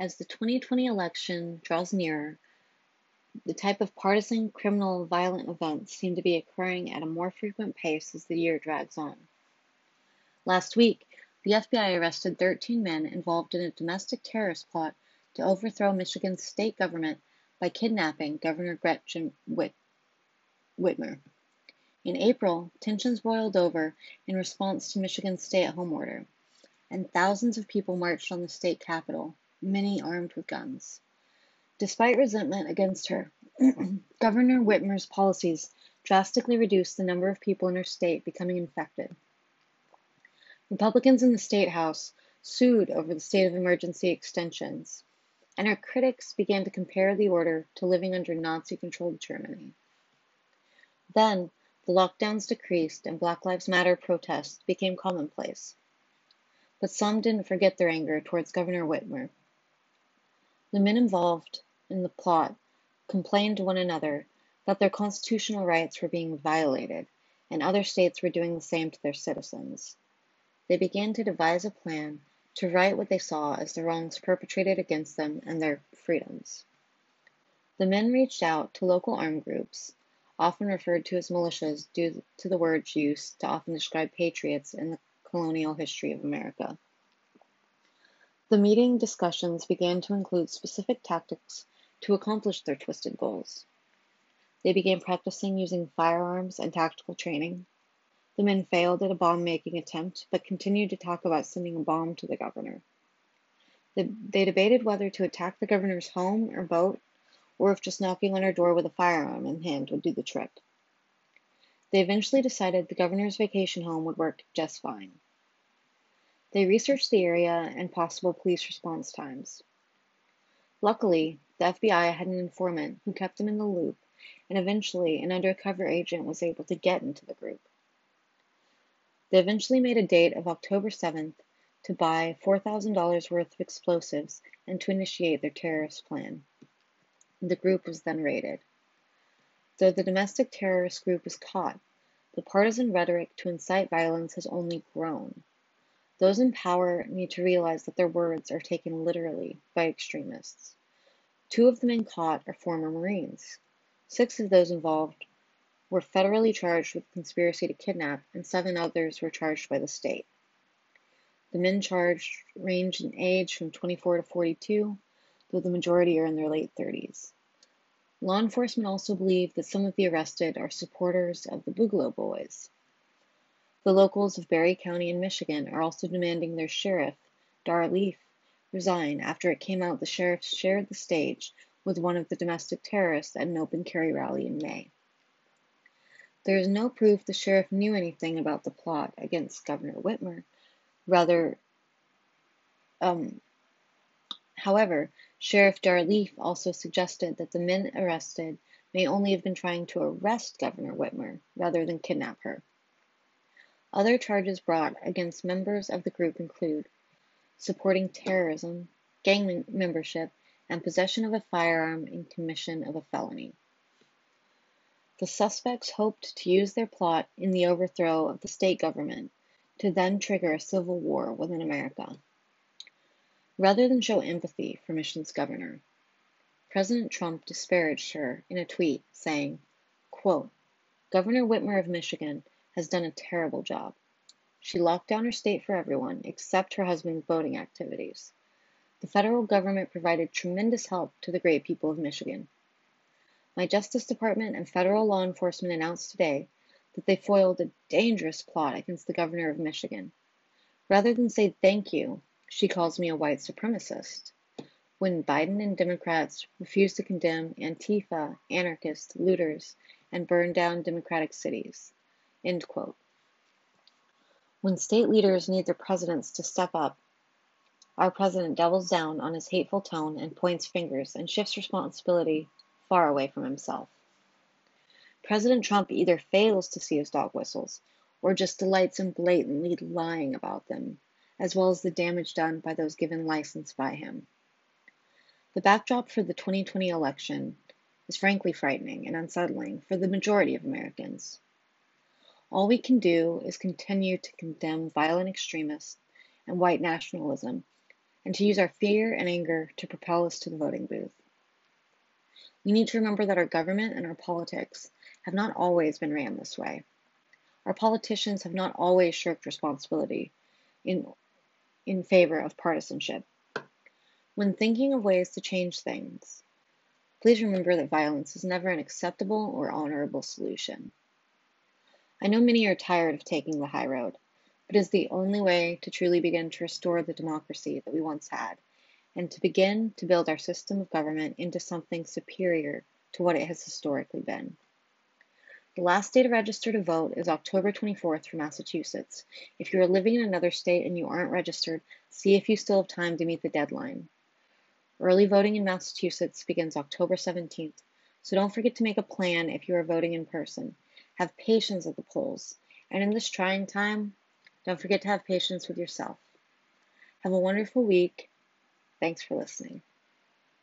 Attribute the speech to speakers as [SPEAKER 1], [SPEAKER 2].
[SPEAKER 1] As the 2020 election draws nearer, the type of partisan, criminal, violent events seem to be occurring at a more frequent pace as the year drags on. Last week, the FBI arrested 13 men involved in a domestic terrorist plot to overthrow Michigan's state government by kidnapping Governor Gretchen Whit- Whitmer. In April, tensions boiled over in response to Michigan's stay at home order, and thousands of people marched on the state capitol, many armed with guns. Despite resentment against her, Governor Whitmer's policies drastically reduced the number of people in her state becoming infected. Republicans in the state house sued over the state of emergency extensions, and her critics began to compare the order to living under Nazi controlled Germany. Then, the lockdowns decreased and Black Lives Matter protests became commonplace. But some didn't forget their anger towards Governor Whitmer. The men involved in the plot complained to one another that their constitutional rights were being violated and other states were doing the same to their citizens. They began to devise a plan to right what they saw as the wrongs perpetrated against them and their freedoms. The men reached out to local armed groups often referred to as militias due to the words used to often describe patriots in the colonial history of America. The meeting discussions began to include specific tactics to accomplish their twisted goals. They began practicing using firearms and tactical training. The men failed at a bomb making attempt, but continued to talk about sending a bomb to the governor. They debated whether to attack the governor's home or boat or if just knocking on her door with a firearm in hand would do the trick. They eventually decided the governor's vacation home would work just fine. They researched the area and possible police response times. Luckily, the FBI had an informant who kept them in the loop, and eventually an undercover agent was able to get into the group. They eventually made a date of October 7th to buy $4,000 worth of explosives and to initiate their terrorist plan. The group was then raided. Though the domestic terrorist group was caught, the partisan rhetoric to incite violence has only grown. Those in power need to realize that their words are taken literally by extremists. Two of the men caught are former Marines. Six of those involved were federally charged with conspiracy to kidnap, and seven others were charged by the state. The men charged range in age from 24 to 42, though the majority are in their late 30s. Law enforcement also believe that some of the arrested are supporters of the Boogaloo Boys. The locals of Barry County in Michigan are also demanding their sheriff, Dar Leaf, resign after it came out the sheriff shared the stage with one of the domestic terrorists at an open carry rally in May. There is no proof the sheriff knew anything about the plot against Governor Whitmer. Rather, um, however, Sheriff Dar Leaf also suggested that the men arrested may only have been trying to arrest Governor Whitmer rather than kidnap her. Other charges brought against members of the group include supporting terrorism, gang membership, and possession of a firearm in commission of a felony. The suspects hoped to use their plot in the overthrow of the state government to then trigger a civil war within America. Rather than show empathy for Michigan's governor, President Trump disparaged her in a tweet, saying, quote, Governor Whitmer of Michigan has done a terrible job. She locked down her state for everyone except her husband's boating activities. The federal government provided tremendous help to the great people of Michigan. My Justice Department and federal law enforcement announced today that they foiled a dangerous plot against the governor of Michigan. Rather than say thank you she calls me a white supremacist. When Biden and Democrats refuse to condemn Antifa, anarchists, looters, and burn down democratic cities. End quote. When state leaders need their presidents to step up, our president doubles down on his hateful tone and points fingers and shifts responsibility far away from himself. President Trump either fails to see his dog whistles or just delights in blatantly lying about them as well as the damage done by those given license by him. The backdrop for the 2020 election is frankly frightening and unsettling for the majority of Americans. All we can do is continue to condemn violent extremists and white nationalism and to use our fear and anger to propel us to the voting booth. We need to remember that our government and our politics have not always been ran this way. Our politicians have not always shirked responsibility in, in favor of partisanship. When thinking of ways to change things, please remember that violence is never an acceptable or honorable solution. I know many are tired of taking the high road, but it is the only way to truly begin to restore the democracy that we once had and to begin to build our system of government into something superior to what it has historically been. The last day to register to vote is October 24th for Massachusetts. If you are living in another state and you aren't registered, see if you still have time to meet the deadline. Early voting in Massachusetts begins October 17th, so don't forget to make a plan if you are voting in person. Have patience at the polls, and in this trying time, don't forget to have patience with yourself. Have a wonderful week Thanks for listening.